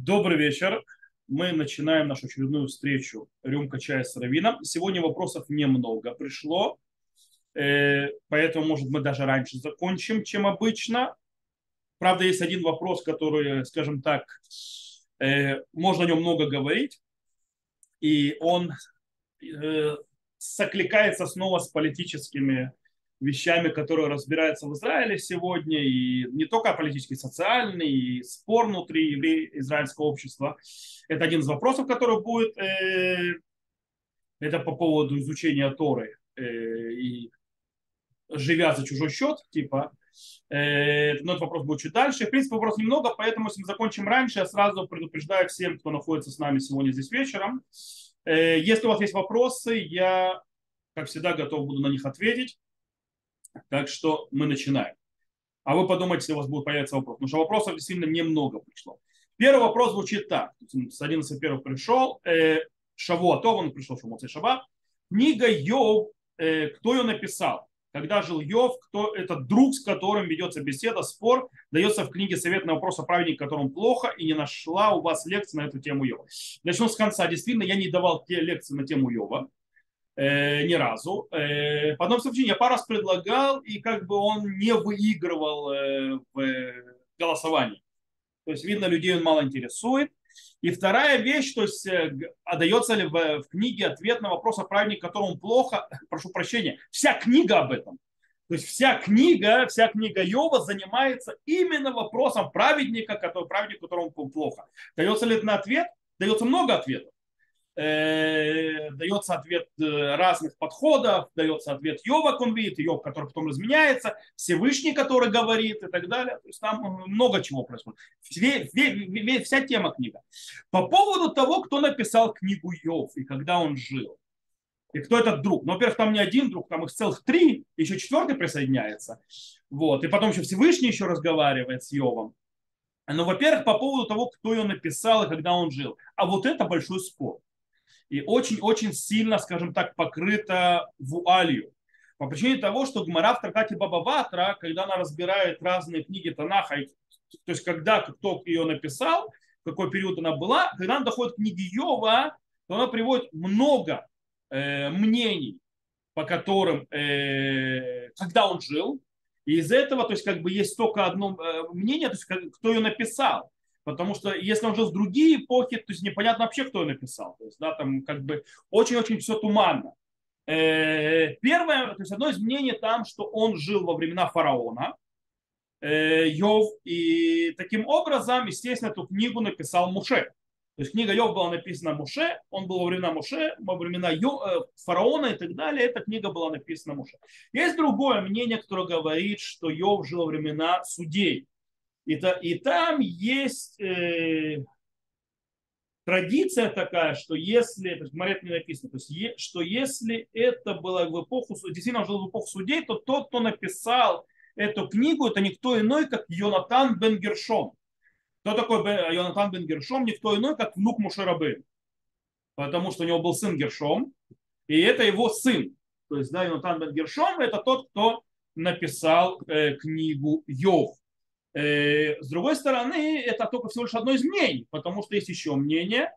Добрый вечер. Мы начинаем нашу очередную встречу «Рюмка чая с Равином». Сегодня вопросов немного пришло, э, поэтому, может, мы даже раньше закончим, чем обычно. Правда, есть один вопрос, который, скажем так, э, можно о нем много говорить, и он э, сокликается снова с политическими вещами, которые разбираются в Израиле сегодня, и не только политический, социальный, и спор внутри израильского общества. Это один из вопросов, который будет, э, это по поводу изучения Торы э, и живя за чужой счет, типа, э, но этот вопрос будет чуть дальше. В принципе, вопрос немного, поэтому если мы закончим раньше, я сразу предупреждаю всем, кто находится с нами сегодня здесь вечером. Э, если у вас есть вопросы, я, как всегда, готов буду на них ответить. Так что мы начинаем. А вы подумайте, если у вас будет появиться вопрос. Потому что вопросов действительно немного пришло. Первый вопрос звучит так. С 11 первых пришел. Э, Шавуатов, он пришел Шамоцей Шаба. Книга Йов, э, кто ее написал? Когда жил Йов, кто этот друг, с которым ведется беседа, спор, дается в книге совет на вопрос о праведнике, которому плохо, и не нашла у вас лекции на эту тему Йова. Начну с конца. Действительно, я не давал те лекции на тему Йова э, ни разу. Э, по одному причине я пару раз предлагал, и как бы он не выигрывал э, в голосовании. То есть, видно, людей он мало интересует. И вторая вещь, то есть, э, отдается ли в, в книге ответ на вопрос о праведнике, которому плохо, прошу прощения, вся книга об этом. То есть вся книга, вся книга Йова занимается именно вопросом праведника, который, праведник, которому плохо. Дается ли это на ответ? Дается много ответов. Э, дается ответ э, разных подходов, дается ответ Йова, он видит, Йов, который потом разменяется, Всевышний, который говорит и так далее. То есть там много чего происходит. Все, все, вся тема книга. По поводу того, кто написал книгу Йов и когда он жил. И кто этот друг? Ну, во-первых, там не один друг, там их целых три, еще четвертый присоединяется. Вот. И потом еще Всевышний еще разговаривает с Йовом. Но, во-первых, по поводу того, кто ее написал и когда он жил. А вот это большой спор и очень-очень сильно, скажем так, покрыта вуалью. По причине того, что Гмара в трактате Баба Ватра, когда она разбирает разные книги Танаха, то есть когда кто ее написал, в какой период она была, когда она доходит к книге Йова, то она приводит много э, мнений, по которым, э, когда он жил, и из этого, то есть как бы есть только одно э, мнение, то есть кто ее написал. Потому что если он жил в другие эпохи, то есть непонятно вообще, кто его написал. То есть, да, там как бы очень-очень все туманно. Э, первое, то есть одно из мнений там, что он жил во времена фараона, э, Йов, и таким образом, естественно, эту книгу написал Муше. То есть книга Йов была написана Муше, он был во времена Муше, во времена Йо, э, фараона и так далее, эта книга была написана Муше. Есть другое мнение, которое говорит, что Йов жил во времена судей. И, та, и там есть э, традиция такая, что если, то есть не написано, то есть, е, что если это было в эпоху, действительно жил в эпоху судей, то тот, кто написал эту книгу, это никто иной, как Йонатан бен Гершом. Кто такой Йонатан бен Гершом? Никто иной, как внук Мушерабы. Потому что у него был сын Гершом, и это его сын. То есть, да, Йонатан бен Гершом – это тот, кто написал э, книгу Йов. Э, с другой стороны, это только всего лишь одно из мнений, потому что есть еще мнение,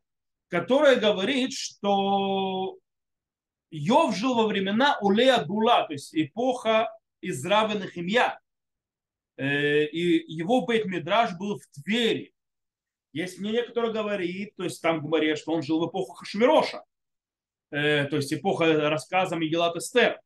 которое говорит, что Йов жил во времена Улея Гула, то есть эпоха Израва Нахимья. Э, и его бейт Мидраж был в Твери. Есть мнение, которое говорит, то есть там говорят, что он жил в эпоху Хашвироша, э, то есть эпоха рассказа Мегилат Эстер.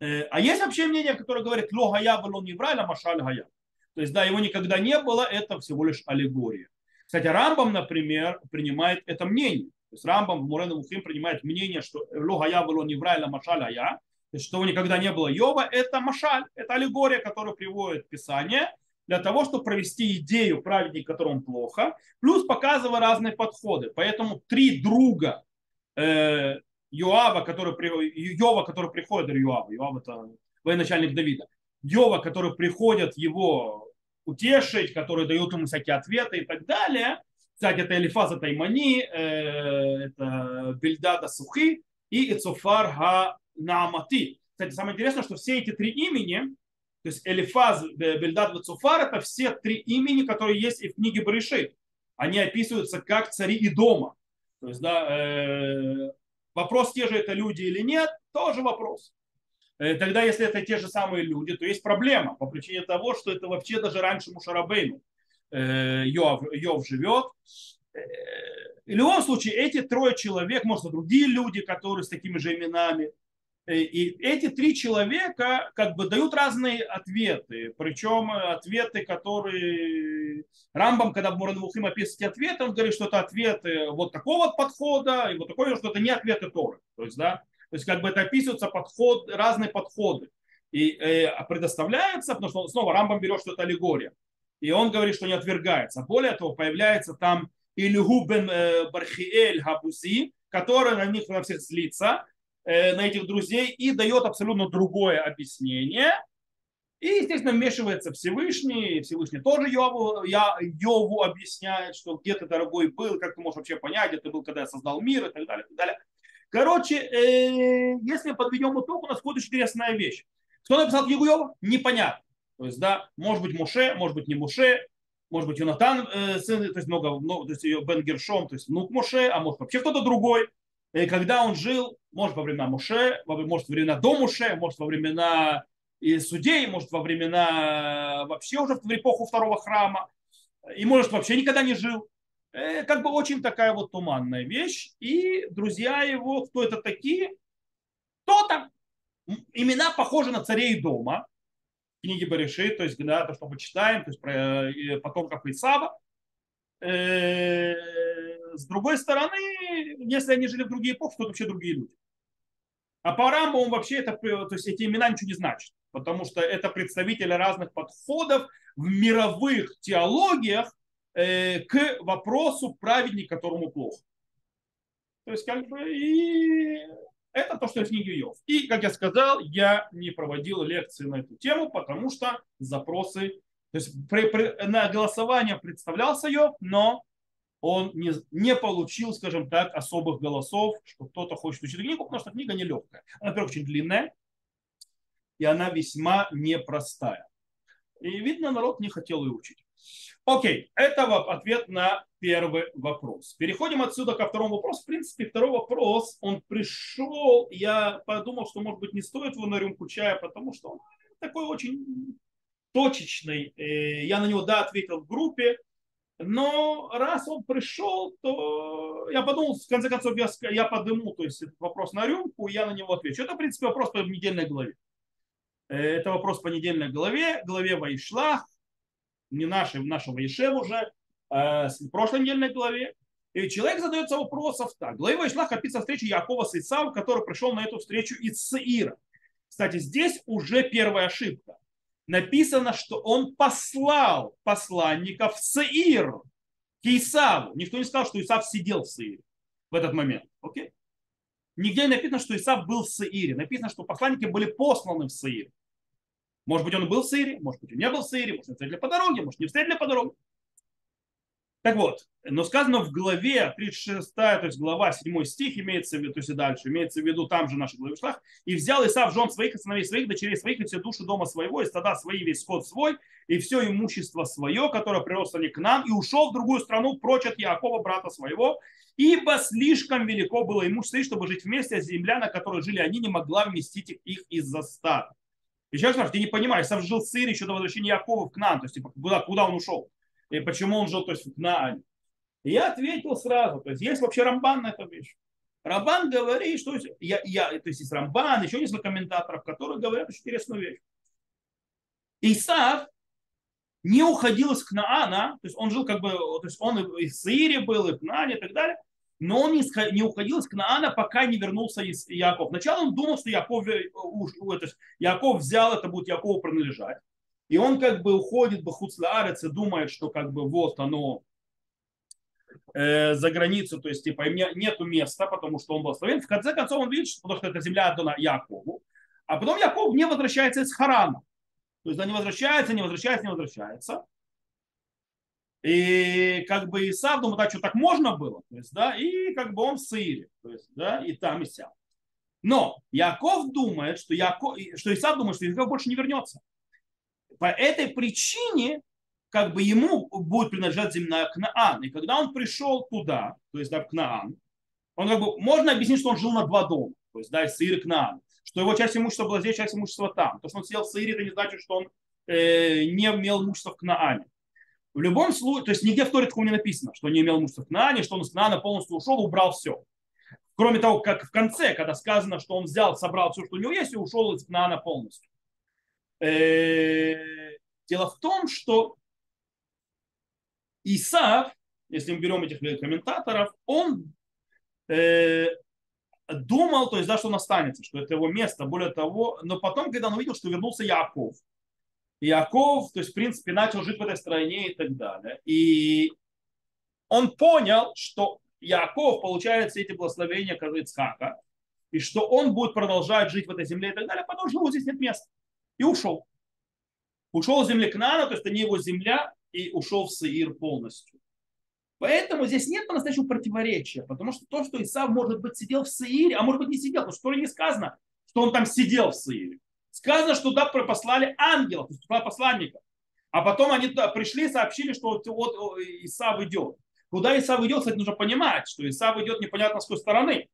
А есть вообще мнение, которое говорит, ло гая, ло не врай, машаль гая. То есть, да, его никогда не было, это всего лишь аллегория. Кстати, Рамбам, например, принимает это мнение. То есть Рамбам в Мурен Мухим принимает мнение, что Логая было не врайла машаль ая, то есть, что никогда не было Йова, это машаль, это аллегория, которую приводит Писание для того, чтобы провести идею праведника, которому плохо, плюс показывая разные подходы. Поэтому три друга э, Йоава, который, Йова, который приходит, Йоава, Йоав это военачальник Давида, Йова, которые приходят его утешить, которые дают ему всякие ответы и так далее. Кстати, это Элифаза Таймани, э, это Бельдада Сухи и Эцофар Ха Наамати. Кстати, самое интересное, что все эти три имени, то есть Элифаз, Бельдад Цуфар, это все три имени, которые есть и в книге Баришит. Они описываются как цари и дома. То есть, да, э, вопрос, те же это люди или нет, тоже вопрос. Э, тогда, если это те же самые люди, то есть проблема по причине того, что это вообще даже раньше Мушарабейну э, Йов, Йов живет. Э, в любом случае, эти трое человек, может, другие люди, которые с такими же именами, и эти три человека как бы дают разные ответы, причем ответы, которые Рамбам, когда в Муранвухим описывает ответы, он говорит, что это ответы вот такого подхода, и вот такое, что это не ответы Торы. То есть, да, то есть как бы это описываются подход, разные подходы. И э, предоставляется, потому что снова Рамбам берет, что это аллегория. И он говорит, что не отвергается. Более того, появляется там Ильгу бен э, Бархиэль Хабуси, который на них на всех злится, Э, на этих друзей и дает абсолютно другое объяснение. И, естественно, вмешивается Всевышний. Всевышний тоже Йову, я, Йову объясняет, что где ты, дорогой, был, как ты можешь вообще понять, где ты был, когда я создал мир и так далее. И так далее. Короче, э, если подведем итог, у нас будет интересная вещь. Кто написал книгу Йова? Непонятно. То есть, да, может быть Муше, может быть не Муше, может быть Юнатан, э, сын, то есть много, много, то есть Бен Гершом, то есть внук Муше, а может вообще кто-то другой. И когда он жил, может, во времена Муше, может, во времена до Муше, может, во времена и судей, может, во времена вообще уже в эпоху второго храма, и, может, вообще никогда не жил. Э, как бы очень такая вот туманная вещь. И друзья его, кто это такие? Кто там? Имена похожи на царей дома, книги Бариши, то есть, да, то, что мы читаем, то есть про э, потомков Исава. Э, с другой стороны, если они жили в другие эпохи, то это вообще другие люди. А по Рамбаму вообще это, то есть эти имена ничего не значат, потому что это представители разных подходов в мировых теологиях к вопросу праведник, которому плохо. То есть как бы и это то, что в книге Йов. И, как я сказал, я не проводил лекции на эту тему, потому что запросы, то есть при, при, на голосование представлялся Йов, но он не, не получил, скажем так, особых голосов, что кто-то хочет учить книгу, потому что книга нелегкая. Она, во-первых, очень длинная, и она весьма непростая. И, видно, народ не хотел ее учить. Окей, это ответ на первый вопрос. Переходим отсюда ко второму вопросу. В принципе, второй вопрос, он пришел, я подумал, что, может быть, не стоит его на рюмку чая, потому что он такой очень точечный. Э, я на него, да, ответил в группе, но раз он пришел, то я подумал, в конце концов, я, я подыму то есть, этот вопрос на рюмку, я на него отвечу. Это, в принципе, вопрос по недельной главе. Э, это вопрос по недельной главе, главе Ваишлах, не нашей, в нашем Ваишев уже, а в прошлой недельной главе. И человек задается вопросом так. Глава Ваишлах описывает встречу Якова с Исавом, который пришел на эту встречу из Саира. Кстати, здесь уже первая ошибка написано, что он послал посланников в Саир к Исаву. Никто не сказал, что Исав сидел в Саире в этот момент. Окей? Нигде не написано, что Исав был в Саире. Написано, что посланники были посланы в Саир. Может быть, он был в Саире, может быть, он не был в Саире, может, не встретили по дороге, может, не встретили по дороге. Так вот, но сказано в главе 36, то есть глава 7 стих имеется в виду, то есть и дальше, имеется в виду там же наши главе шлах, и взял Исав жен своих, и сыновей своих, дочерей своих, и все души дома своего, и стада свои, весь скот свой, и все имущество свое, которое приросло не к нам, и ушел в другую страну прочь от Якова, брата своего, ибо слишком велико было имущество, чтобы жить вместе, а земля, на которой жили они, не могла вместить их из-за стада. И сейчас, ты не понимаешь, Исав жил в Сыре еще до возвращения Якова в Кнан, то есть типа, куда, куда он ушел и почему он жил то есть, на И я ответил сразу, то есть есть вообще Рамбан на эту вещь. Рамбан говорит, что я, я, то есть есть Рамбан, еще несколько комментаторов, которые говорят очень интересную вещь. Исав не уходил из Кнаана, то есть он жил как бы, то есть он и в Сире был, и в Кнаане и так далее, но он не уходил из Кнаана, пока не вернулся из Яков. Сначала он думал, что Яков, э, то есть Яков взял, это будет Якову принадлежать. И он как бы уходит в Хуцлаарец и думает, что как бы вот оно э, за границу, то есть типа нету места, потому что он благословен. В конце концов он видит, что, потому что это земля отдана Якову. А потом Яков не возвращается из Харана. То есть он не возвращается, не возвращается, не возвращается. И как бы Исав думает, а что так можно было? То есть, да, и как бы он в Сыре, то есть, да, и там, и сям. Но Яков думает, что, Яков, что Исав думает, что Яков больше не вернется. По этой причине как бы ему будет принадлежать земля Кнаан. И когда он пришел туда, то есть да, в Кнаан, он как бы, можно объяснить, что он жил на два дома, то есть да, Саир и Кнаан, что его часть имущества была здесь, часть имущества там. То, что он сидел в Саире, это не значит, что он э, не имел имущества в Кнаане. В любом случае, то есть нигде в Торе такого не написано, что не имел имущества в Кнаане, что он из Кнаана полностью ушел, убрал все. Кроме того, как в конце, когда сказано, что он взял, собрал все, что у него есть, и ушел из Кнаана полностью. Э, дело в том, что Исаав, если мы берем этих комментаторов, он э, думал, то есть, да, что он останется, что это его место. Более того, но потом, когда он увидел, что вернулся Яков, Яков, то есть, в принципе, начал жить в этой стране и так далее. И он понял, что Яков получает все эти благословения, Ицхака, и что он будет продолжать жить в этой земле и так далее, потому что у него здесь нет места. И ушел. Ушел с земли Кнана, то есть это не его земля, и ушел в Саир полностью. Поэтому здесь нет по-настоящему противоречия, потому что то, что Исав, может быть, сидел в Саире, а может быть, не сидел, потому что не сказано, что он там сидел в Саире. Сказано, что туда послали ангелов, то есть посланников. А потом они туда пришли и сообщили, что вот, вот Исав идет. Куда Исав идет, кстати, нужно понимать, что Исав идет непонятно с какой стороны.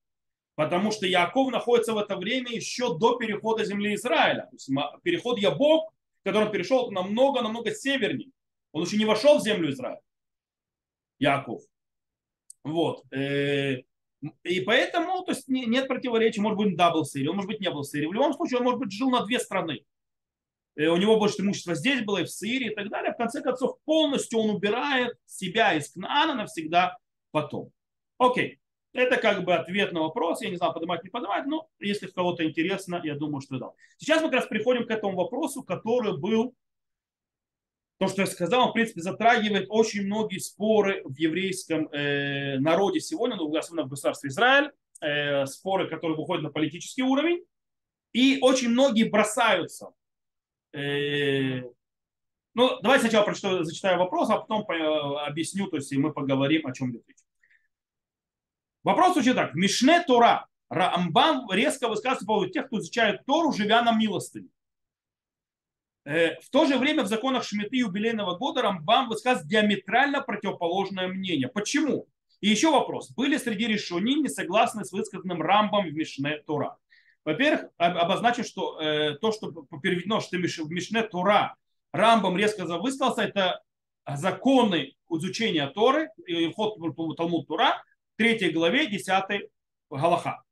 Потому что Яков находится в это время еще до перехода земли Израиля. То есть переход Ябок, который он перешел намного-намного севернее. Он еще не вошел в землю Израиля. Яков. Вот. Э, и поэтому то есть, нет противоречия. Может быть, да, был в Сирии, он, может быть, не был в Сирии. В любом случае, он, может быть, жил на две страны. И у него больше имущества здесь было, и в Сирии, и так далее. В конце концов, полностью он убирает себя из Кнаана навсегда потом. Окей. Это как бы ответ на вопрос. Я не знаю, поднимать, не поднимать, но если кого-то интересно, я думаю, что да. Сейчас мы как раз приходим к этому вопросу, который был то, что я сказал, в принципе, затрагивает очень многие споры в еврейском э, народе сегодня, ну, особенно в государстве Израиль, э, споры, которые выходят на политический уровень, и очень многие бросаются. Э, ну, давайте сначала прочитаю, зачитаю вопрос, а потом э, объясню, то есть и мы поговорим, о чем идет речь. Вопрос звучит так. Мишне Тора. Рамбам резко высказывается по поводу тех, кто изучает Тору, живя на милостыне. Э, в то же время в законах Шмиты юбилейного года Рамбам высказывает диаметрально противоположное мнение. Почему? И еще вопрос. Были среди решений не согласны с высказанным Рамбом в Мишне Тора? Во-первых, обозначим, что э, то, что переведено, что в Мишне Тора Рамбам резко высказался, это законы изучения Торы, вход в Талмуд Тура, 3 главе, 10 Галаха.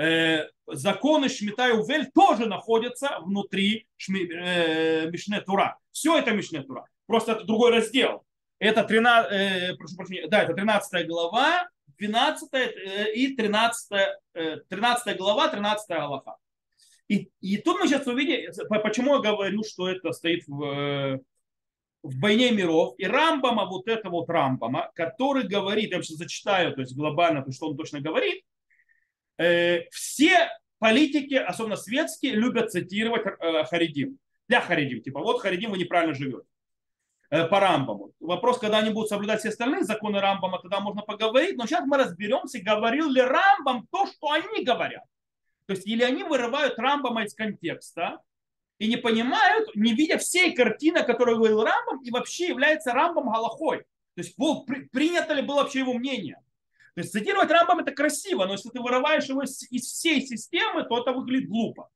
Э, законы Шмита и Увель тоже находятся внутри Шми, э, Мишне Тура. Все это Мишне Тура. Просто это другой раздел. Это 13, э, прошу прощения, да, это 13 глава, 12 э, и 13, э, 13 глава, 13 Аллаха. И, и тут мы сейчас увидим, почему я говорю, что это стоит в, в войне миров. И Рамбама, вот это вот Рамбама, который говорит, я сейчас зачитаю, то есть глобально, то, что он точно говорит, все политики, особенно светские, любят цитировать э, Харидим. Для Харидим. Типа, вот Харидим, вы неправильно живете. Э, по Рамбаму. Вопрос, когда они будут соблюдать все остальные законы Рамбама, тогда можно поговорить. Но сейчас мы разберемся, говорил ли Рамбам то, что они говорят. То есть, или они вырывают Рамбама из контекста и не понимают, не видя всей картины, которую говорил Рамбам, и вообще является Рамбам Галахой. То есть, принято ли было вообще его мнение. То есть цитировать Рамбам это красиво, но если ты вырываешь его из всей системы, то это выглядит глупо.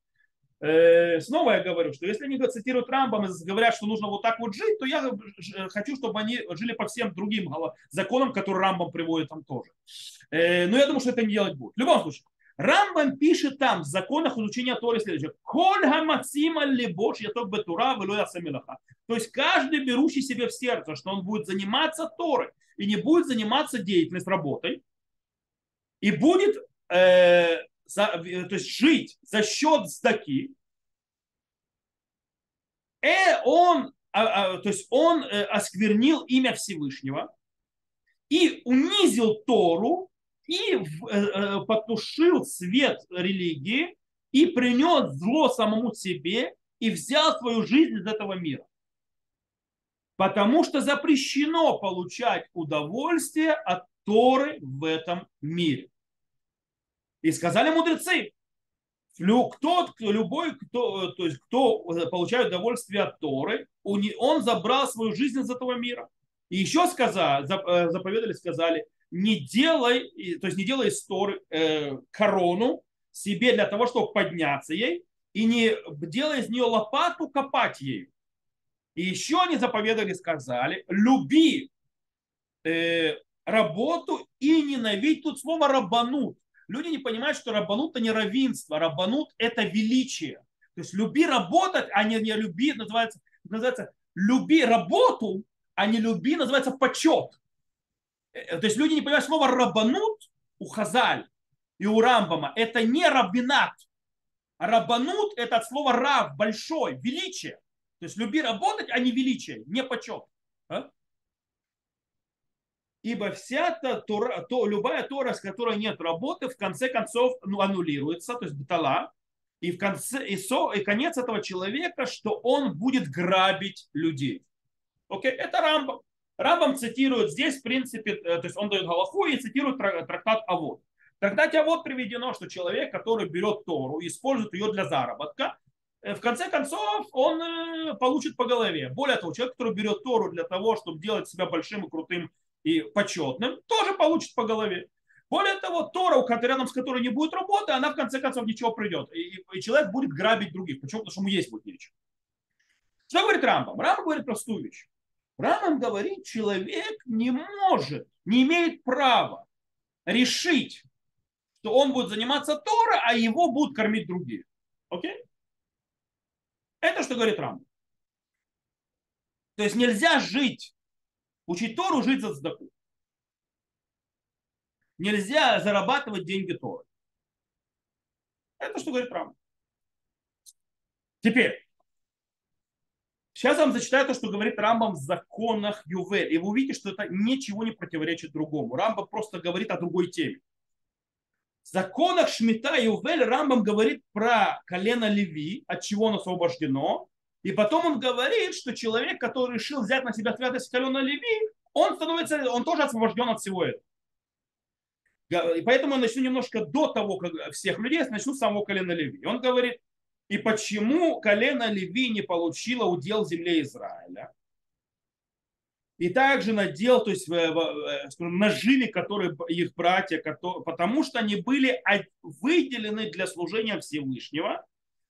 Э, снова я говорю, что если они цитируют Рамбам и говорят, что нужно вот так вот жить, то я хочу, чтобы они жили по всем другим законам, которые Рамбам приводит там тоже. Э, но я думаю, что это не делать будет. В любом случае, Рамбам пишет там в законах изучения Торы следующее. Коль хамасима лебош яток бетура То есть каждый берущий себе в сердце, что он будет заниматься Торой и не будет заниматься деятельностью, работой, и будет э, за, то есть жить за счет сдаки, э, он, а, а, то есть он э, осквернил имя Всевышнего и унизил Тору и э, э, потушил свет религии и принес зло самому себе и взял свою жизнь из этого мира. Потому что запрещено получать удовольствие от Торы в этом мире. И сказали мудрецы, Кто, любой, кто, то есть, кто получает удовольствие от Торы, он забрал свою жизнь из этого мира. И еще сказали, заповедали, сказали, не делай, то есть не делай из Торы э, корону себе для того, чтобы подняться ей, и не делай из нее лопату копать ею. И еще они заповедали, сказали, люби э, работу и ненавидь. Тут слово рабанут. Люди не понимают, что рабанут это не равенство, рабанут это величие. То есть люби работать, а не, не люби, называется, называется люби работу, а не люби, называется почет. Э, то есть люди не понимают слово рабанут у Хазаль и у Рамбама. Это не рабинат. Рабанут это от слова раб, большой, величие. То есть люби работать, а не величие, не почет. А? Ибо вся та, тура, то, любая Тора, с которой нет работы, в конце концов ну, аннулируется, то есть бетала. И, в конце, и, со, и конец этого человека, что он будет грабить людей. Окей, это Рамбам. Рамбам цитирует здесь, в принципе, э, то есть он дает Галаху и цитирует трактат Авод. В трактате Авод приведено, что человек, который берет Тору и использует ее для заработка, э, в конце концов он э, получит по голове. Более того, человек, который берет Тору для того, чтобы делать себя большим и крутым и почетным, тоже получит по голове. Более того, Тора, рядом с которой не будет работы, она в конце концов ничего придет. И, и человек будет грабить других. Почему? Потому что ему есть будет нечего. Что говорит Рамбам? Рамбам говорит простую вещь. Рамбам говорит, человек не может, не имеет права решить, что он будет заниматься Тора, а его будут кормить другие. Окей? Это что говорит Рамбам. То есть нельзя жить, учить Тору, жить за цдаку. Нельзя зарабатывать деньги Торы. Это что говорит Рамбам. Теперь, Сейчас я вам зачитаю то, что говорит Рамбам в законах Ювель. И вы увидите, что это ничего не противоречит другому. Рамбам просто говорит о другой теме. В законах Шмита и Ювель Рамбам говорит про колено Леви, от чего оно освобождено. И потом он говорит, что человек, который решил взять на себя святость колена Леви, он становится, он тоже освобожден от всего этого. И поэтому я начну немножко до того, как всех людей, я начну с самого колена Леви. Он говорит, и почему колено Леви не получило удел земле Израиля. И также надел, то есть скажем, нажили, которые их братья, потому что они были выделены для служения Всевышнего,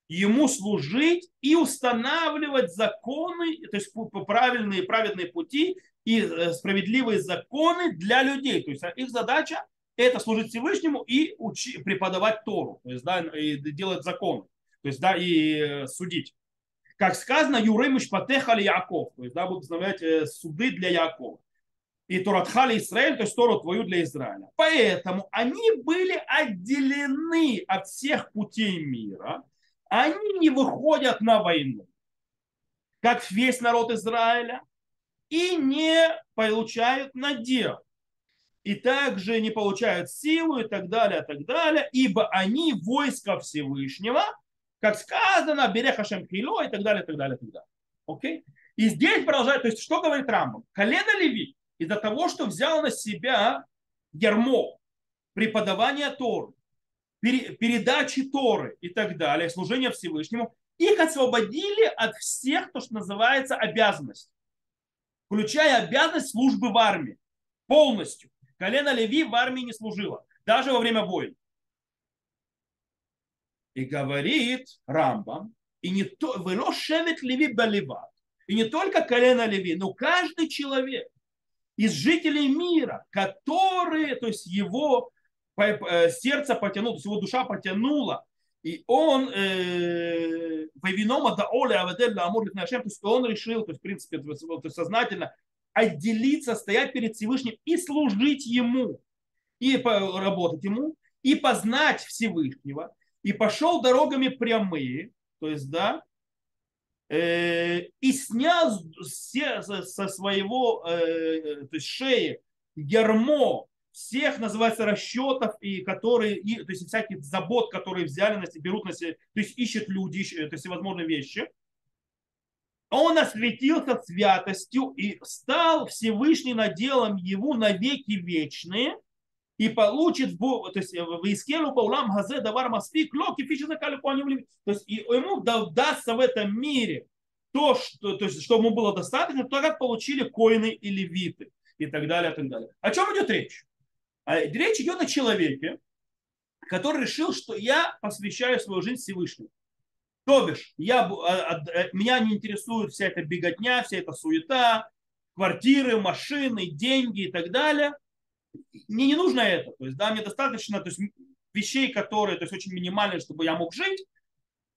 ему служить и устанавливать законы, то есть правильные праведные пути и э, справедливые законы для людей. То есть их задача это служить Всевышнему и учи, преподавать Тору, то есть да, и делать законы то есть, да, и э, судить. Как сказано, Юрей Мишпатехали Яков, то есть, да, будут устанавливать э, суды для Якова. И Туратхали Израиль, то есть Тору твою для Израиля. Поэтому они были отделены от всех путей мира. Они не выходят на войну, как весь народ Израиля, и не получают надел. И также не получают силу и так далее, и так далее, ибо они войско Всевышнего – как сказано, береха шемхило и так далее, и так далее, и так далее. Окей? И здесь продолжает, то есть что говорит Рамбам? Колено Леви из-за того, что взял на себя ярмо, преподавание Торы, передачи Торы и так далее, служение Всевышнему, их освободили от всех, то, что называется, обязанностей, включая обязанность службы в армии полностью. Колено Леви в армии не служило, даже во время войн. И говорит Рамбам, и не то, вело шевет леви баливат, и не только колено леви, но каждый человек из жителей мира, который, то есть его э, сердце потянуло, то есть его душа потянула, и он э, винома да оле авадель амур то есть он решил, то есть в принципе то есть сознательно отделиться, стоять перед Всевышним и служить ему, и работать ему, и познать Всевышнего, и пошел дорогами прямые, то есть, да, э, и снял все, со своего э, то есть шеи ярмо всех, называется, расчетов, и которые, и, то есть всяких забот, которые взяли на себя, берут на себя, то есть ищут люди, ищут, то есть всевозможные вещи. Он осветился святостью и стал Всевышний наделом его навеки вечные, и получит, то есть в Искелу Баулам Хазе Давар Маспик Локи Фиши Закали То есть ему дастся в этом мире то, что, то есть, что ему было достаточно, то, как получили коины и левиты и так далее, и так далее. О чем идет речь? А речь идет о человеке, который решил, что я посвящаю свою жизнь Всевышнему. То бишь, я, а, а, меня не интересует вся эта беготня, вся эта суета, квартиры, машины, деньги и так далее. Мне не нужно это. То есть, да, мне достаточно то есть, вещей, которые то есть, очень минимальные, чтобы я мог жить.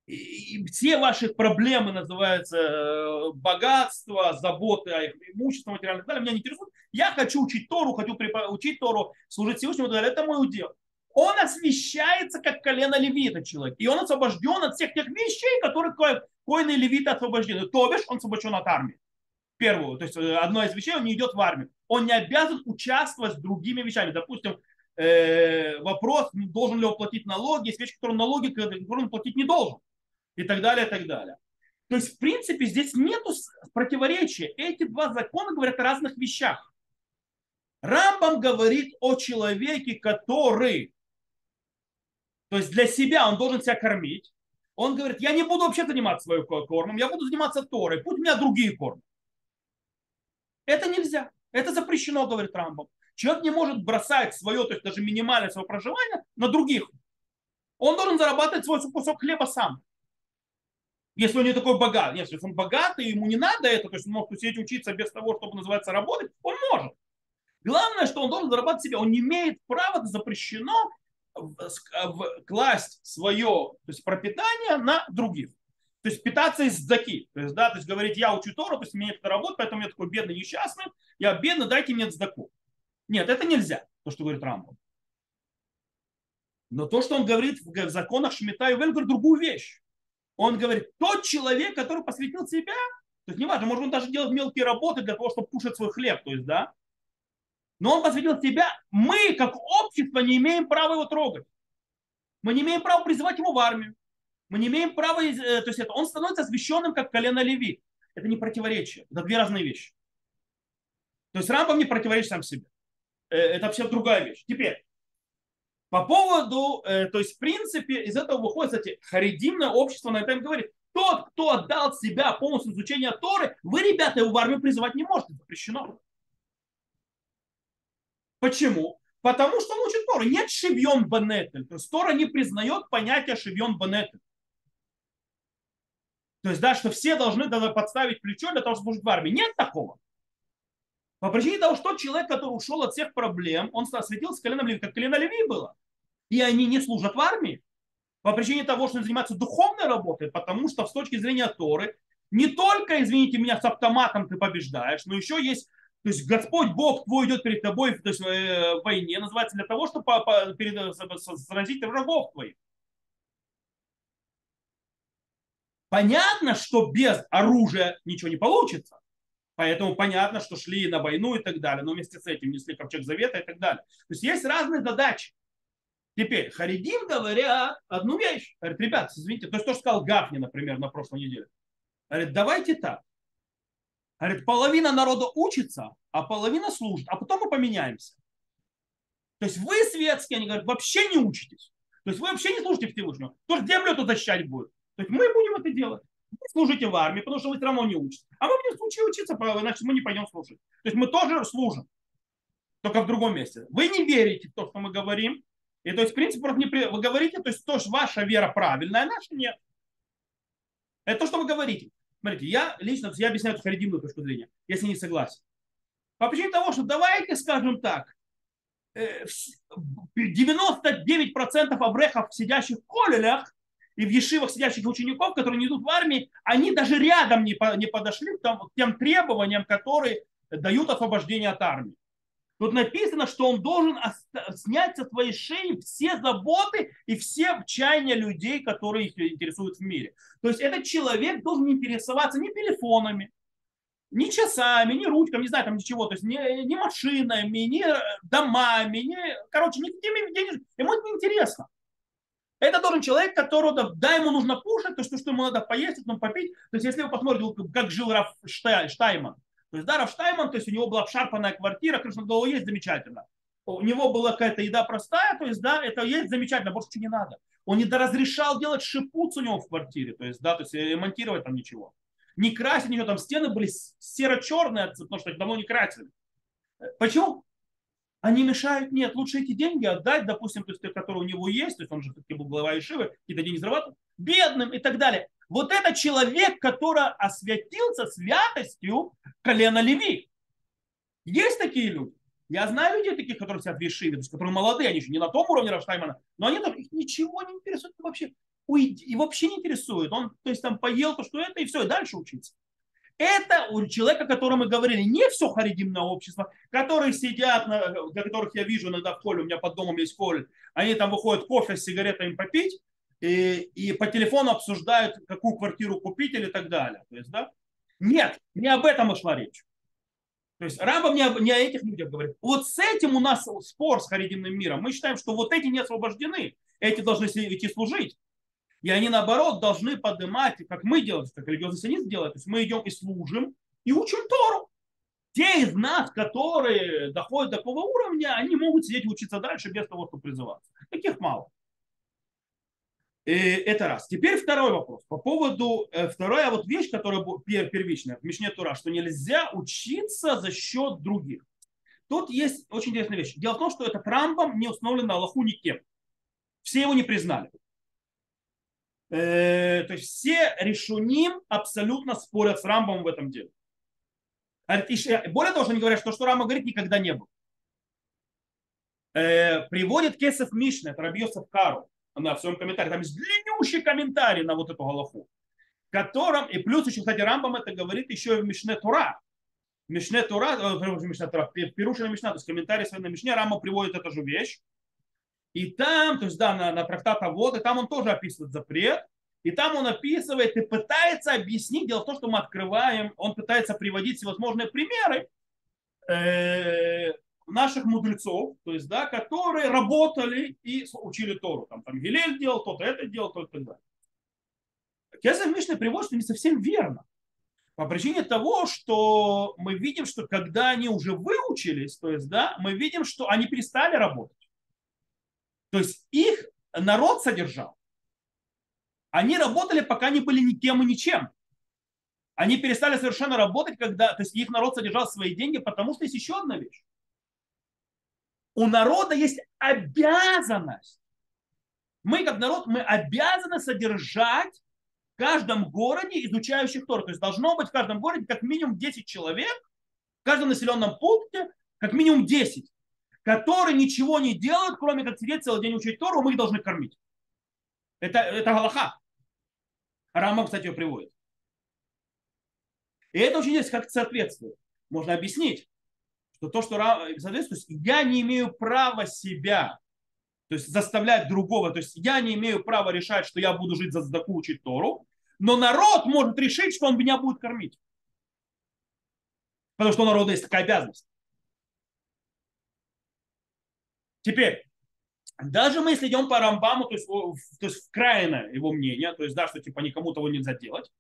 И все ваши проблемы называются э, богатство, заботы о их имуществе, материальном и так далее, меня не интересуют. Я хочу учить Тору, хочу учить Тору, служить Всевышнему и так далее. Это мой удел он освещается как колено левита человек. И он освобожден от всех тех вещей, которые коины левита освобождены. То бишь, он освобожден от армии. Первую. То есть э, одно из вещей, он не идет в армию. Он не обязан участвовать с другими вещами. Допустим, э, вопрос, должен ли он платить налоги, есть вещи, которые налоги, которые он платить не должен. И так далее, и так далее. То есть, в принципе, здесь нет противоречия. Эти два закона говорят о разных вещах. Рамбам говорит о человеке, который то есть для себя он должен себя кормить. Он говорит, я не буду вообще заниматься своим кормом, я буду заниматься Торой, пусть у меня другие кормят. Это нельзя. Это запрещено, говорит Рамбом. Человек не может бросать свое, то есть даже минимальное свое проживание на других. Он должен зарабатывать свой кусок хлеба сам. Если он не такой богат, если он богатый, ему не надо это, то есть он может сидеть учиться без того, чтобы называется работать, он может. Главное, что он должен зарабатывать себе. Он не имеет права, это запрещено класть свое то есть пропитание на других. То есть питаться из заки. То есть, да, то есть говорить, я учу Тору, то есть мне это работает, поэтому я такой бедный, несчастный, я бедный, дайте мне цдаку. Нет, это нельзя, то, что говорит Рамбом. Но то, что он говорит в законах Шмита и Вель, говорит другую вещь. Он говорит, тот человек, который посвятил себя, то есть неважно, может он даже делать мелкие работы для того, чтобы кушать свой хлеб, то есть, да, но он посвятил себя, мы, как общество, не имеем права его трогать. Мы не имеем права призывать его в армию. Мы не имеем права, э, то есть это, он становится освященным, как колено Леви. Это не противоречие, это две разные вещи. То есть Рамбам не противоречит сам себе. Э, это вообще другая вещь. Теперь, по поводу, э, то есть в принципе из этого выходит, кстати, харидимное общество на этом говорит, тот, кто отдал себя полностью изучению Торы, вы, ребята, его в армию призывать не можете, запрещено. Почему? Потому что он учит Тору. Нет шивьон банетель. То есть Тора не признает понятие шивьон банетель. То есть, да, что все должны подставить плечо для того, чтобы служить в армии. Нет такого. По причине того, что человек, который ушел от всех проблем, он осветился коленом Леви, как колено Леви было. И они не служат в армии. По причине того, что они занимаются духовной работой, потому что с точки зрения Торы, не только, извините меня, с автоматом ты побеждаешь, но еще есть то есть Господь Бог твой идет перед тобой то есть, э, в войне, называется для того, чтобы перед, э, сразить врагов твоих. Понятно, что без оружия ничего не получится. Поэтому понятно, что шли на войну и так далее. Но вместе с этим несли ковчег завета и так далее. То есть есть разные задачи. Теперь Харидим говорят одну вещь. Говорит, ребят, извините, то есть то, что сказал Гафни, например, на прошлой неделе. Говорит, давайте так. Говорит, половина народа учится, а половина служит, а потом мы поменяемся. То есть вы светские, они говорят, вообще не учитесь. То есть вы вообще не служите Всевышнему. Кто землю тут защищать будет? То есть мы будем это делать. Вы служите в армии, потому что вы все равно не учитесь. А мы будем случае учиться, иначе мы не пойдем служить. То есть мы тоже служим, только в другом месте. Вы не верите в то, что мы говорим. И то есть, в принципе, просто не при... вы говорите, то есть то, что ваша вера правильная, а наша нет. Это то, что вы говорите. Смотрите, я лично, я объясняю эту харидимную точку зрения, если не согласен. По причине того, что давайте скажем так, 99% э, абрехов, сидящих в колелях, и в ешивах сидящих учеников, которые не идут в армии, они даже рядом не, не подошли к тем требованиям, которые дают освобождение от армии. Тут написано, что он должен снять со своей шеи все заботы и все чаяния людей, которые их интересуют в мире. То есть этот человек должен интересоваться не телефонами, ни часами, ни ручками, не знаю, там ничего, то есть ни, ни машинами, ни домами, ни, короче, никакими денежками. Ему это не интересно. Это должен человек, которого, да, ему нужно кушать, то, что, что ему надо поесть, потом попить. То есть, если вы посмотрите, как жил Раф Штайман, то есть, да, Раф Штайман, то есть у него была обшарпанная квартира, над головой есть, замечательно. у него была какая-то еда простая, то есть, да, это есть замечательно, больше ничего не надо. Он не разрешал делать шипуц у него в квартире, то есть, да, то есть ремонтировать там ничего. Не красить ничего, там стены были серо-черные, потому что давно не красили. Почему? Они мешают? Нет, лучше эти деньги отдать, допустим, то есть, которые у него есть, то есть он же таки был глава Ишивы, какие-то деньги зарабатывал, бедным и так далее. Вот это человек, который освятился святостью колена Леви. Есть такие люди. Я знаю людей таких, которые сидят в то есть, которые молодые, они еще не на том уровне Рафштаймана, но они тоже, их ничего не интересует вообще. Уйди, и вообще не интересует. Он, то есть, там поел то, что это, и все, и дальше учиться. Это у человека, о котором мы говорили, не все харидимное общество, которые сидят, для которых я вижу иногда в холле, у меня под домом есть холле, они там выходят кофе с сигаретами попить, и, и по телефону обсуждают, какую квартиру купить или так далее. То есть, да? Нет, не об этом и шла речь. То есть Рамбам не, не о этих людях говорит. Вот с этим у нас спор с харидимным миром. Мы считаем, что вот эти не освобождены, эти должны идти служить. И они, наоборот, должны поднимать, как мы делаем, как религиозный сионист делает. То есть мы идем и служим, и учим Тору. Те из нас, которые доходят до такого уровня, они могут сидеть и учиться дальше без того, чтобы призываться. Таких мало. И это раз. Теперь второй вопрос. По поводу, э, вторая вот вещь, которая первичная в Мишне Тура, что нельзя учиться за счет других. Тут есть очень интересная вещь. Дело в том, что это Рамбом не установлено Аллаху никем. Все его не признали. Э, то есть все решуним абсолютно спорят с Рамбом в этом деле. Более того, они говорят, что что Рамбам говорит, никогда не было. Э, приводит Кесов Мишна, это Рабьосов Кару на, своем комментарии, там есть длиннющий комментарий на вот эту Галаху, котором, и плюс еще, кстати, Рамбам это говорит еще и в Мишне Тура. Мишне Тура, э, Мишне Тура, Пирушина Мишна, то есть комментарий на Мишне, Рамбам приводит эту же вещь. И там, то есть, да, на, на трактат вот, и там он тоже описывает запрет, и там он описывает и пытается объяснить, дело в том, что мы открываем, он пытается приводить всевозможные примеры, э, наших мудрецов, то есть, да, которые работали и учили Тору. Там, там Гилель делал, кто-то это делал, кто-то так далее. Кезев Мишна приводит, что не совсем верно. По причине того, что мы видим, что когда они уже выучились, то есть, да, мы видим, что они перестали работать. То есть их народ содержал. Они работали, пока не были никем и ничем. Они перестали совершенно работать, когда, то есть их народ содержал свои деньги, потому что есть еще одна вещь у народа есть обязанность. Мы, как народ, мы обязаны содержать в каждом городе изучающих Тору. То есть должно быть в каждом городе как минимум 10 человек, в каждом населенном пункте как минимум 10, которые ничего не делают, кроме как сидеть целый день учить Тору, мы их должны кормить. Это, это Галаха. Рама, кстати, ее приводит. И это очень здесь как соответствует. Можно объяснить что то, что соответствует, то есть я не имею права себя, то есть заставлять другого, то есть я не имею права решать, что я буду жить за задаку, учить Тору, но народ может решить, что он меня будет кормить. Потому что у народа есть такая обязанность. Теперь, даже мы, если идем по Рамбаму, то есть, то есть в крайне его мнение, то есть, да, что типа никому того нельзя делать,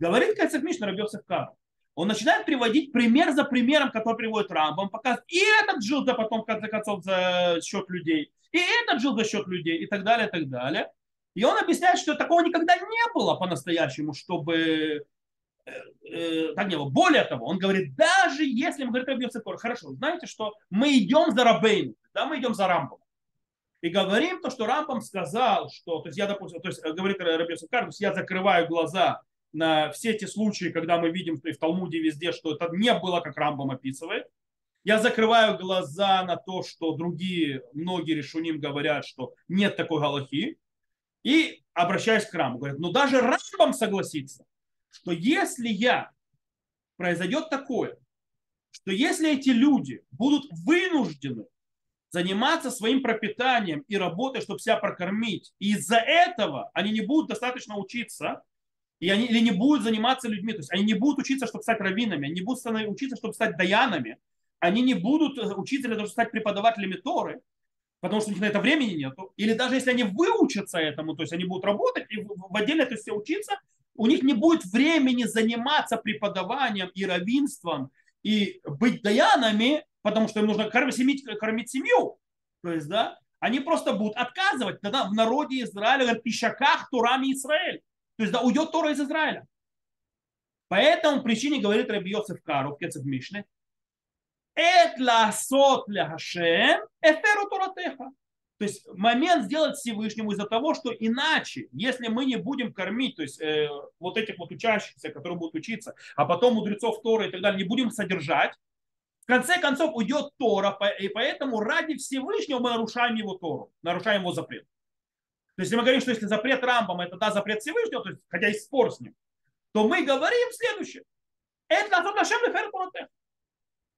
говорит Кайцев Мишна Рабьев Сахкару он начинает приводить пример за примером, который приводит Рамбам, показывает, и этот жил за потом, в конце концов, за счет людей, и этот жил за счет людей, и так далее, и так далее. И он объясняет, что такого никогда не было по-настоящему, чтобы так не было. Более того, он говорит, даже если мы говорим о Бьецекор, хорошо, знаете, что мы идем за Рабейну, да, мы идем за Рамбом. И говорим то, что Рамбам сказал, что, то есть я, допустим, то есть говорит Рабьецекор, то есть я закрываю глаза на все эти случаи, когда мы видим в Талмуде везде, что это не было, как Рамбам описывает. Я закрываю глаза на то, что другие, многие решуним говорят, что нет такой галахи. И обращаюсь к Рамбу. Говорят, ну даже Рамбам согласится, что если я, произойдет такое, что если эти люди будут вынуждены заниматься своим пропитанием и работой, чтобы себя прокормить, и из-за этого они не будут достаточно учиться, и они или не будут заниматься людьми, то есть они не будут учиться, чтобы стать раввинами, они не будут учиться, чтобы стать даянами, они не будут э, учиться для того, чтобы стать преподавателями Торы, потому что у них на это времени нет. Или даже если они выучатся этому, то есть они будут работать и в отдельно то есть учиться, у них не будет времени заниматься преподаванием и равенством и быть даянами, потому что им нужно кормить, кормить семью. То есть, да, они просто будут отказывать тогда в народе Израиля, говорят, пищаках Турами Израиль. То есть, да, уйдет Тора из Израиля. По этому причине говорит Раби Йосеф Кару в Мишне, Эт ласот ля Хашем, эферу Торатеха. То есть момент сделать Всевышнему из-за того, что иначе, если мы не будем кормить, то есть э, вот этих вот учащихся, которые будут учиться, а потом мудрецов Тора и так далее, не будем содержать, в конце концов уйдет Тора, и поэтому ради Всевышнего мы нарушаем его Тору, нарушаем его запрет. То есть если мы говорим, что если запрет Рамбам это да, запрет Всевышнего, то есть, хотя есть спор с ним, то мы говорим следующее. Это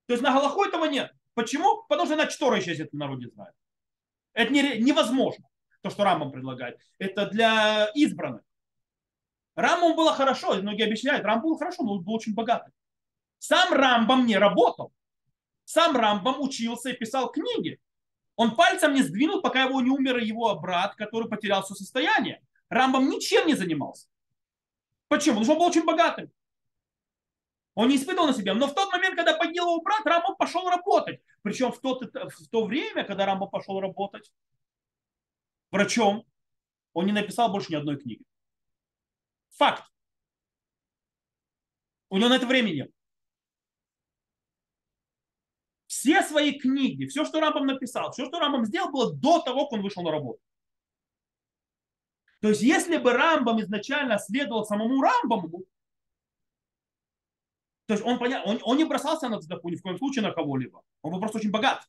То есть на Галаху этого нет. Почему? Потому что иначе Тора исчезнет в народе знает. Это не, невозможно, то, что Рамбам предлагает. Это для избранных. Рамбам было хорошо, многие объясняют, Рамбам был хорошо, но он был очень богатый. Сам Рамбам не работал. Сам Рамбам учился и писал книги. Он пальцем не сдвинул, пока его не умер его брат, который потерял все состояние. Рамбам ничем не занимался. Почему? Потому что он был очень богатым. Он не испытывал на себя. Но в тот момент, когда погиб его брат, Рамбам пошел работать. Причем в, тот, в то время, когда Рамбам пошел работать врачом, он не написал больше ни одной книги. Факт. У него на это времени нет. Все свои книги, все, что Рамбам написал, все, что Рамбам сделал, было до того, как он вышел на работу. То есть, если бы Рамбам изначально следовал самому Рамбаму, то есть он, он, он не бросался на цдаку ни в коем случае на кого-либо. Он был просто очень богат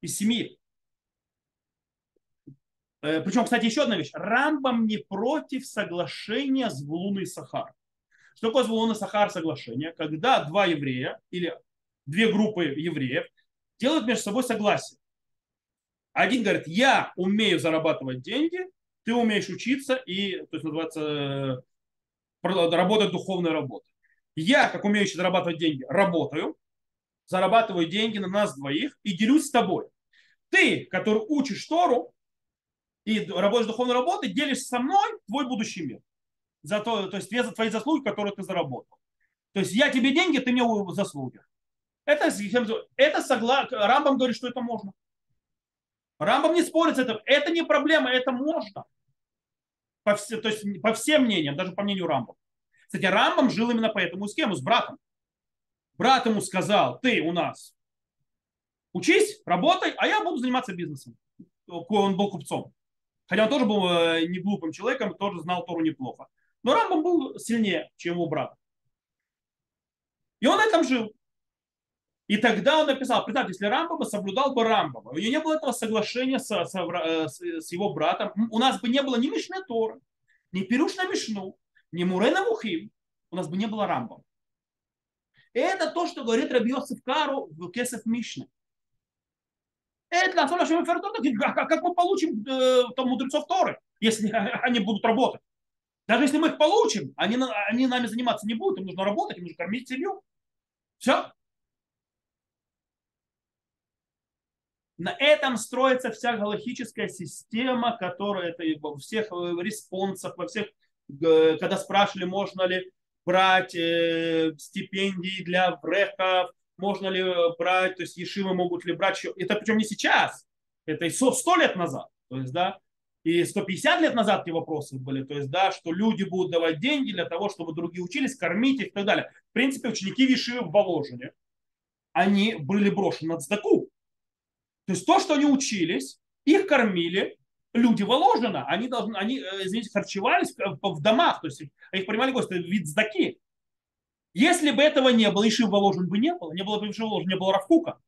из семьи. Э, Причем, кстати, еще одна вещь. Рамбам не против соглашения с Вулуной Сахар. Что такое Звулун и Сахар соглашение? Когда два еврея или две группы евреев делают между собой согласие. Один говорит, я умею зарабатывать деньги, ты умеешь учиться и, то есть называется, э, работать духовной работой. Я, как умеющий зарабатывать деньги, работаю, зарабатываю деньги на нас двоих и делюсь с тобой. Ты, который учишь Тору и работаешь духовной работой, делишь со мной твой будущий мир. За то, то есть за твои заслуги, которые ты заработал. То есть я тебе деньги, ты мне заслуги. Это, это согла... Рамбам говорит, что это можно. Рамбам не спорит с этим. Это не проблема, это можно. По, все, то есть по всем мнениям, даже по мнению Рамбам. Кстати, Рамбам жил именно по этому схему с братом. Брат ему сказал, ты у нас учись, работай, а я буду заниматься бизнесом. Он был купцом. Хотя он тоже был э, не глупым человеком, тоже знал Тору неплохо. Но Рамбам был сильнее, чем его брат. И он на этом жил. И тогда он написал, представьте, если Рамбама соблюдал бы Рамбама, у него не было этого соглашения с, с, э, с его братом, у нас бы не было ни Мишны Тора, ни Пируш на Мишну, не Мурена Мухим, у нас бы не было Рамбом. Это то, что говорит Раби Йосиф Кару в Кесов Мишне. Это как мы получим э, там, мудрецов Торы, если они будут работать. Даже если мы их получим, они, они нами заниматься не будут, им нужно работать, им нужно кормить семью. Все. На этом строится вся галактическая система, которая это во всех э, респонсах, во всех когда спрашивали, можно ли брать э, стипендии для брехов, можно ли брать, то есть ешивы могут ли брать, это причем не сейчас, это и 100, 100 лет назад, то есть, да, и 150 лет назад эти вопросы были, то есть, да, что люди будут давать деньги для того, чтобы другие учились, кормить их и так далее. В принципе, ученики Вишивы в Воложине, они были брошены на цдаку. То есть то, что они учились, их кормили, люди Воложина, они, должны, они э, извините, харчевались в домах, то есть их принимали гости, вид сдаки. Если бы этого не было, Ишив Воложин бы не было, не было бы Ишив Воложин, не было Равкука.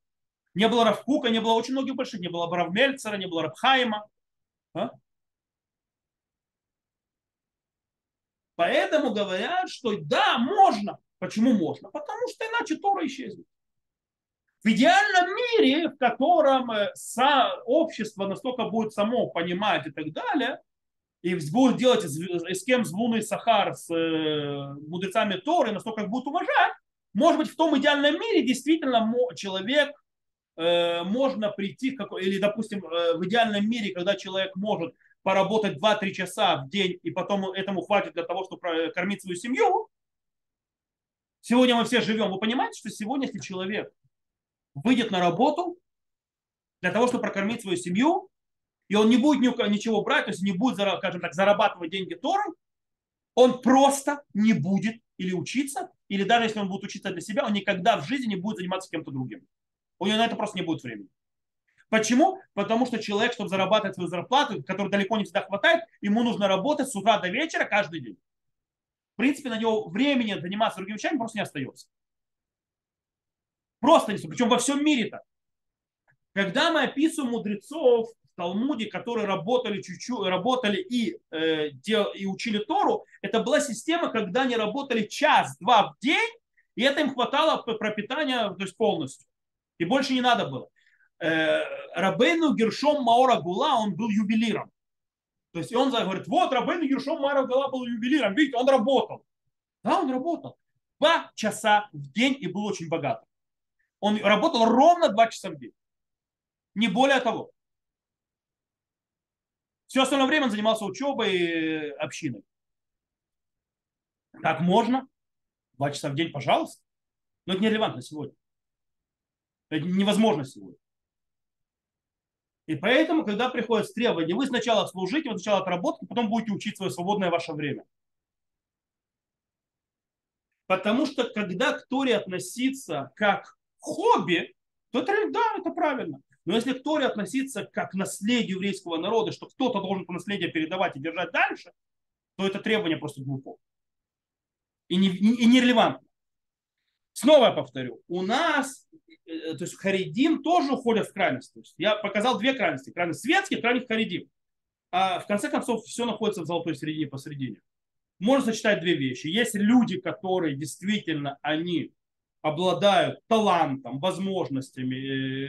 Не было Равкука, не было очень многих больших, не было Равмельцера, не было Равхайма. А? Поэтому говорят, что да, можно. Почему можно? Потому что иначе Тора исчезнет. В идеальном мире, в котором э, общество настолько будет само понимать и так далее, и будет делать с кем с Луной Сахар, с э, мудрецами Торы, настолько их будут уважать, может быть, в том идеальном мире действительно человек э, можно прийти, или, допустим, в идеальном мире, когда человек может поработать 2-3 часа в день, и потом этому хватит для того, чтобы кормить свою семью, сегодня мы все живем. Вы понимаете, что сегодня, если человек выйдет на работу для того, чтобы прокормить свою семью, и он не будет ничего брать, то есть не будет, скажем так, зарабатывать деньги Торой, он просто не будет или учиться, или даже если он будет учиться для себя, он никогда в жизни не будет заниматься кем-то другим. У него на это просто не будет времени. Почему? Потому что человек, чтобы зарабатывать свою зарплату, которой далеко не всегда хватает, ему нужно работать с утра до вечера каждый день. В принципе, на него времени заниматься другими вещами просто не остается. Просто не Причем во всем мире-то. Когда мы описываем мудрецов в Талмуде, которые работали чуть-чуть, работали и, э, дел, и учили Тору, это была система, когда они работали час-два в день, и это им хватало пропитания то есть полностью. И больше не надо было. Э, Рабейну Гершом Маора Гула, он был ювелиром. То есть он говорит, вот Рабейну Гершом Маора Гула был ювелиром. Видите, он работал. Да, он работал. Два часа в день и был очень богатым. Он работал ровно два часа в день. Не более того. Все остальное время он занимался учебой и общиной. Так можно? Два часа в день, пожалуйста. Но это нерелевантно сегодня. Это невозможно сегодня. И поэтому, когда приходят требования, вы сначала служите, вы сначала отработаете, потом будете учить свое свободное ваше время. Потому что когда к Торе относиться как хобби, то это, да, это правильно. Но если к Торе относиться как к наследию еврейского народа, что кто-то должен это наследие передавать и держать дальше, то это требование просто глупо. И, не, и нерелевантно. Снова я повторю, у нас, э, то есть Харидим тоже уходят в крайность. То есть я показал две крайности. Крайность светский, крайность Харидим. А в конце концов все находится в золотой середине посередине. Можно сочетать две вещи. Есть люди, которые действительно, они обладают талантом, возможностями, э,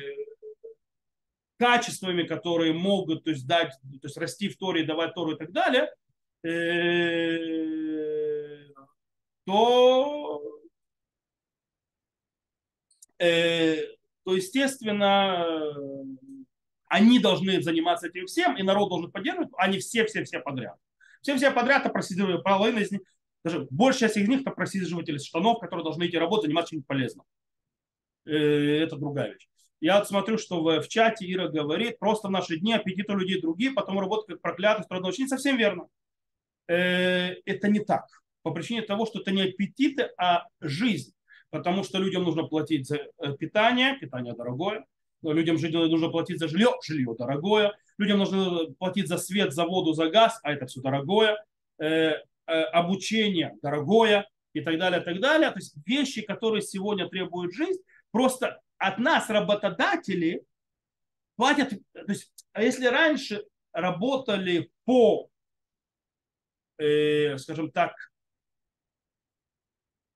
качествами, которые могут то есть, дать, то есть расти в Торе, давать Тору и так далее, э, то, э, то естественно, они должны заниматься этим всем, и народ должен поддерживать, а не все-все-все подряд. Все-все подряд, а половина из них, даже большая часть из них это просиживатели штанов, которые должны идти работать, заниматься чем-то полезным. Это другая вещь. Я вот смотрю, что в, чате Ира говорит, просто в наши дни аппетиты людей другие, потом работают как проклятые, страдают. Не совсем верно. Э, это не так. По причине того, что это не аппетиты, а жизнь. Потому что людям нужно платить за э, питание, питание дорогое. Людям нужно платить за жилье, жилье дорогое. Людям нужно платить за свет, за воду, за газ, а это все дорогое. Э, обучение дорогое и так далее, так далее. То есть вещи, которые сегодня требуют жизнь, просто от нас работодатели платят, то есть, а если раньше работали по, э, скажем так,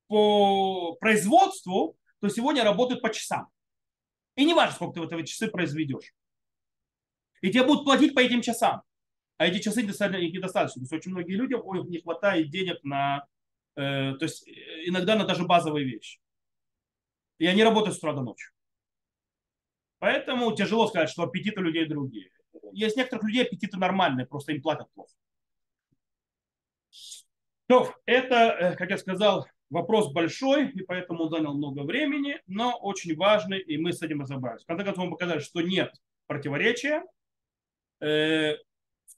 по производству, то сегодня работают по часам. И не важно, сколько ты в эти часы произведешь. И тебе будут платить по этим часам. А эти часы недостаточно. То есть очень многие люди, ой, не хватает денег на, э, то есть иногда на даже базовые вещи. И они работают с утра до ночи. Поэтому тяжело сказать, что аппетиты людей другие. Есть некоторых людей аппетиты нормальные, просто им платят плохо. То, это, э, как я сказал, вопрос большой, и поэтому он занял много времени, но очень важный, и мы с этим разобрались. В конце концов, мы показали, что нет противоречия.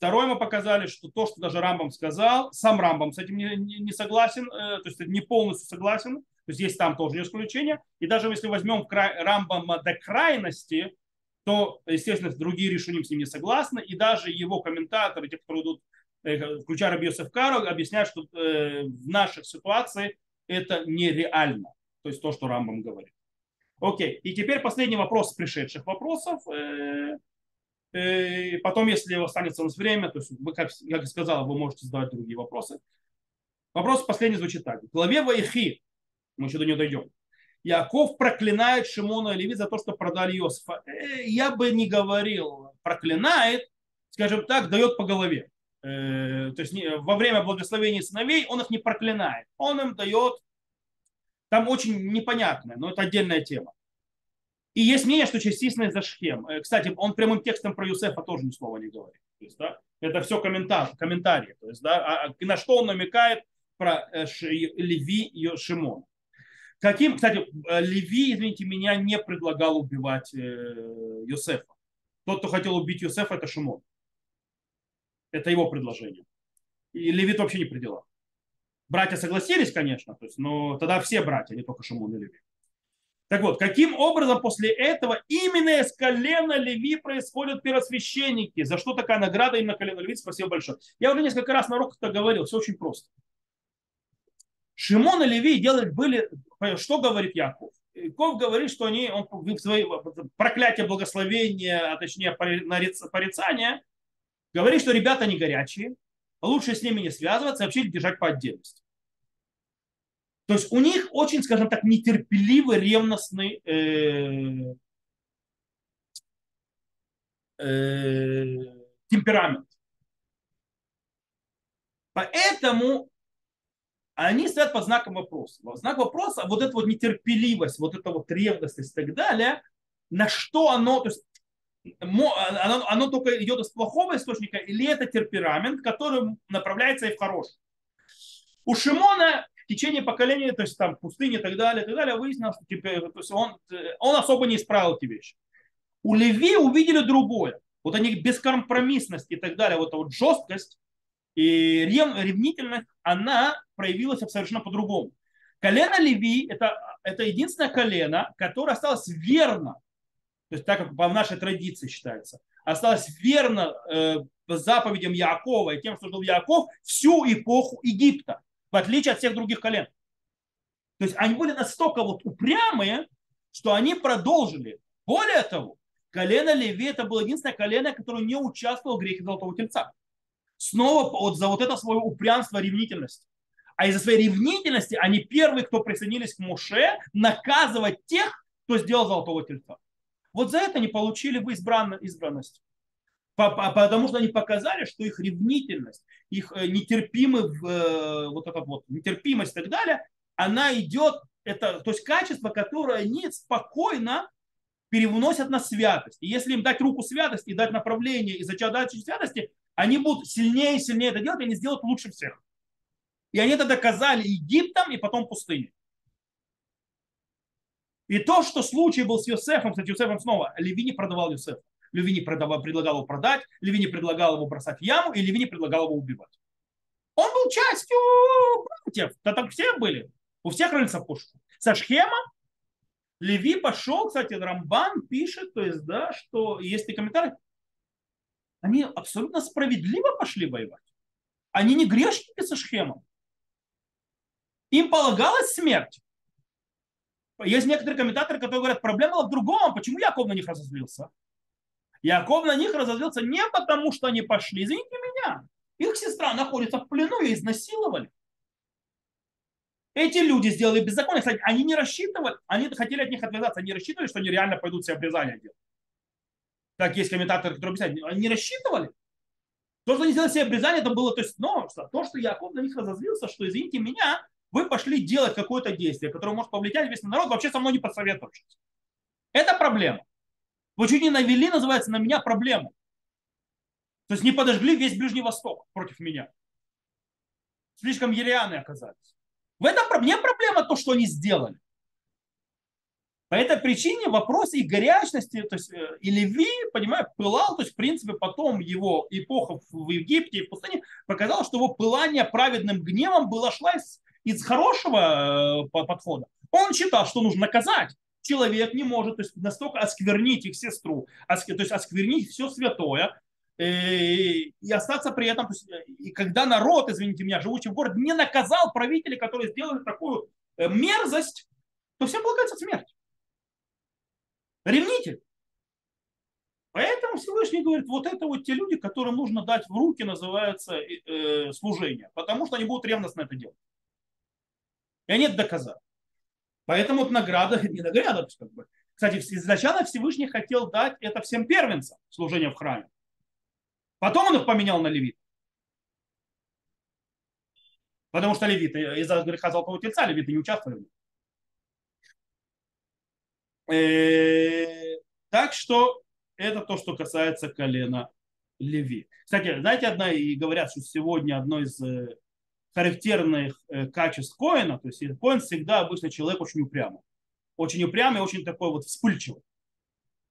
Второе, мы показали, что то, что даже Рамбам сказал, сам Рамбам с этим не, не согласен, э, то есть не полностью согласен, то есть есть там тоже исключения. И даже если возьмем Рамбама до крайности, то, естественно, другие решения с ним не согласны. И даже его комментаторы, те, которые идут, э, включая Раби Кару, объясняют, что э, в наших ситуациях это нереально. То есть то, что Рамбам говорит. Окей. И теперь последний вопрос пришедших вопросов. Э, потом, если останется у нас время, то есть вы, как я сказал, вы можете задавать другие вопросы. Вопрос последний звучит так. В главе Ваихи мы еще до нее дойдем. Яков проклинает Шимона и Леви за то, что продали Иосифа. Э, я бы не говорил проклинает, скажем так, дает по голове. Э, то есть во время благословения сыновей он их не проклинает. Он им дает, там очень непонятное, но это отдельная тема. И есть мнение, что частично из-за Шхем. Э, кстати, он прямым текстом про Юсефа тоже ни слова не говорит. То есть, да, это все комментарий, комментарии. То есть, да, а, а на что он намекает про Леви и Шимона. Каким, кстати, Леви, извините меня, не предлагал убивать э, Йосефа. Тот, кто хотел убить Йосефа, это Шимон. Это его предложение. И Левит вообще не при. Братья согласились, конечно, то есть, но тогда все братья, не только Шимон и Леви. Так вот, каким образом после этого именно из колена Леви происходят первосвященники? За что такая награда именно колена Леви? Спасибо большое. Я уже несколько раз на уроках это говорил, все очень просто. Шимон и Леви делали, были, что говорит Яков? Яков говорит, что они, он в свои проклятие благословения, а точнее порицания, говорит, что ребята не горячие, лучше с ними не связываться, вообще держать по отдельности. То есть у них очень, скажем так, нетерпеливый, ревностный э, э, темперамент. Поэтому они стоят под знаком вопроса. Знак вопроса, вот эта вот нетерпеливость, вот эта вот ревность и так далее, на что оно, то есть оно, оно только идет из плохого источника, или это темперамент, который направляется и в хороший. У Шимона течение поколения, то есть там пустыни и так далее, и так далее, выяснилось, что теперь, то есть он, он особо не исправил эти вещи. У Леви увидели другое. Вот они бескомпромиссность и так далее, вот эта вот жесткость и рев, ревнительность, она проявилась совершенно по-другому. Колено Леви это, это единственное колено, которое осталось верно, то есть так как по нашей традиции считается, осталось верно э, заповедям Якова и тем, что жил Яков всю эпоху Египта в отличие от всех других колен. То есть они были настолько вот упрямые, что они продолжили. Более того, колено Леви это было единственное колено, которое не участвовало в грехе Золотого Тельца. Снова вот за вот это свое упрямство, ревнительность. А из-за своей ревнительности они первые, кто присоединились к Муше, наказывать тех, кто сделал Золотого Тельца. Вот за это они получили бы избранность потому что они показали, что их ревнительность, их э, нетерпимый, э, вот этот вот, нетерпимость и так далее, она идет, это, то есть качество, которое они спокойно перевносят на святость. И если им дать руку святости и дать направление и зачать дальше святости, они будут сильнее и сильнее это делать, и они сделают лучше всех. И они это доказали Египтом и потом пустыне. И то, что случай был с Йосефом, кстати, Йосефом снова, Леви не продавал Йосефа. Леви не предлагал его продать, Леви не предлагал его бросать в яму, и Леви не предлагал его убивать. Он был частью братьев. Да там все были. У всех родился в пушку. Со Шхема Леви пошел, кстати, Рамбан пишет, то есть, да, что есть и комментарий, они абсолютно справедливо пошли воевать. Они не грешники со Шхемом. Им полагалась смерть. Есть некоторые комментаторы, которые говорят, проблема в другом. Почему Яков на них разозлился? Яков на них разозлился не потому, что они пошли, извините меня, их сестра находится в плену, ее изнасиловали. Эти люди сделали беззаконие. Кстати, они не рассчитывали, они хотели от них отвязаться, они рассчитывали, что они реально пойдут себе обрезание делать. Так есть комментаторы, которые объясняют, они не рассчитывали. То, что они сделали себе обрезание, это было то есть, но то, что Яков на них разозлился, что, извините меня, вы пошли делать какое-то действие, которое может повлиять весь народ, вообще со мной не посоветовавшись. Это проблема. Вы чуть не навели, называется, на меня проблему. То есть не подожгли весь Ближний Восток против меня. Слишком ерианы оказались. В этом не проблема то, что они сделали. По этой причине вопрос их горячности, то есть э, и Леви, понимаю, пылал, то есть в принципе потом его эпоха в Египте и в пустыне показала, что его пылание праведным гневом было шла из, из хорошего э, подхода. Он считал, что нужно наказать человек не может то есть, настолько осквернить их сестру, то есть осквернить все святое, э, и остаться при этом, то есть, и когда народ, извините меня, живущий в городе, не наказал правителей, которые сделали такую э, мерзость, то всем полагается смерть. Ревнитель. Поэтому Всевышний говорит, вот это вот те люди, которым нужно дать в руки, называется э, служение, потому что они будут ревностно это делать. И они это доказали. Поэтому награда, не награда, как бы. Кстати, изначально Всевышний хотел дать это всем первенцам, служение в храме. Потом он их поменял на левит. Потому что левиты из-за греха золотого тельца левиты не участвовали. Э, так что это то, что касается колена Леви. Кстати, знаете, одна, и говорят, что сегодня одно из э, характерных э, качеств Коина, то есть Коин всегда обычно человек очень упрямый. Очень упрямый, очень такой вот вспыльчивый.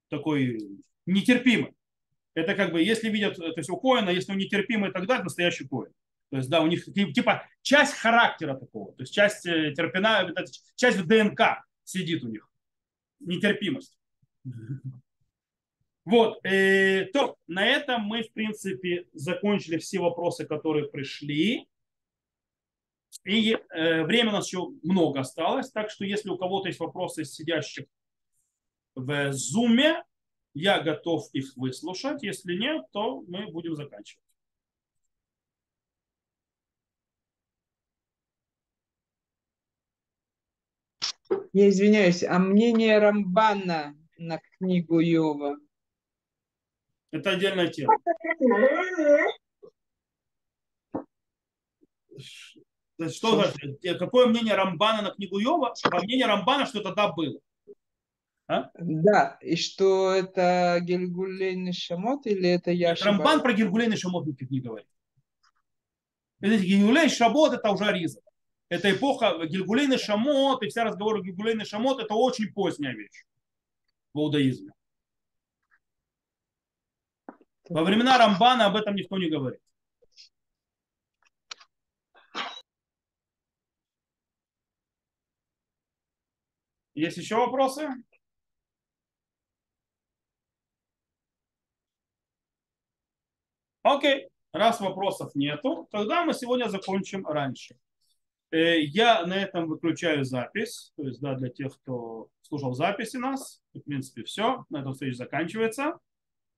Такой нетерпимый. Это как бы, если видят, то есть у Коина, если он нетерпимый, тогда это настоящий Коин. То есть, да, у них типа часть характера такого, то есть часть э, терпина, часть в ДНК сидит у них. Нетерпимость. Вот, э, то на этом мы, в принципе, закончили все вопросы, которые пришли. И э, время у нас еще много осталось, так что если у кого-то есть вопросы из сидящих в зуме, я готов их выслушать. Если нет, то мы будем заканчивать. Я извиняюсь, а мнение Рамбана на книгу Йова? Это отдельная тема. Что значит? Какое мнение Рамбана на книгу Йова? По мнению Рамбана, что тогда было. А? Да, и что это Гильгулейный Шамот или это я Рамбан про Гильгулейный Шамот не говорит. Гильгулей Шамот это уже Ариза. Это эпоха Гильгулейный Шамот и вся разговор Гильгулейный Шамот это очень поздняя вещь в иудаизме. Во времена Рамбана об этом никто не говорит. Есть еще вопросы? Окей, раз вопросов нету, тогда мы сегодня закончим раньше. Э, я на этом выключаю запись, то есть да, для тех, кто слушал записи нас, в принципе, все, на этом встреча заканчивается.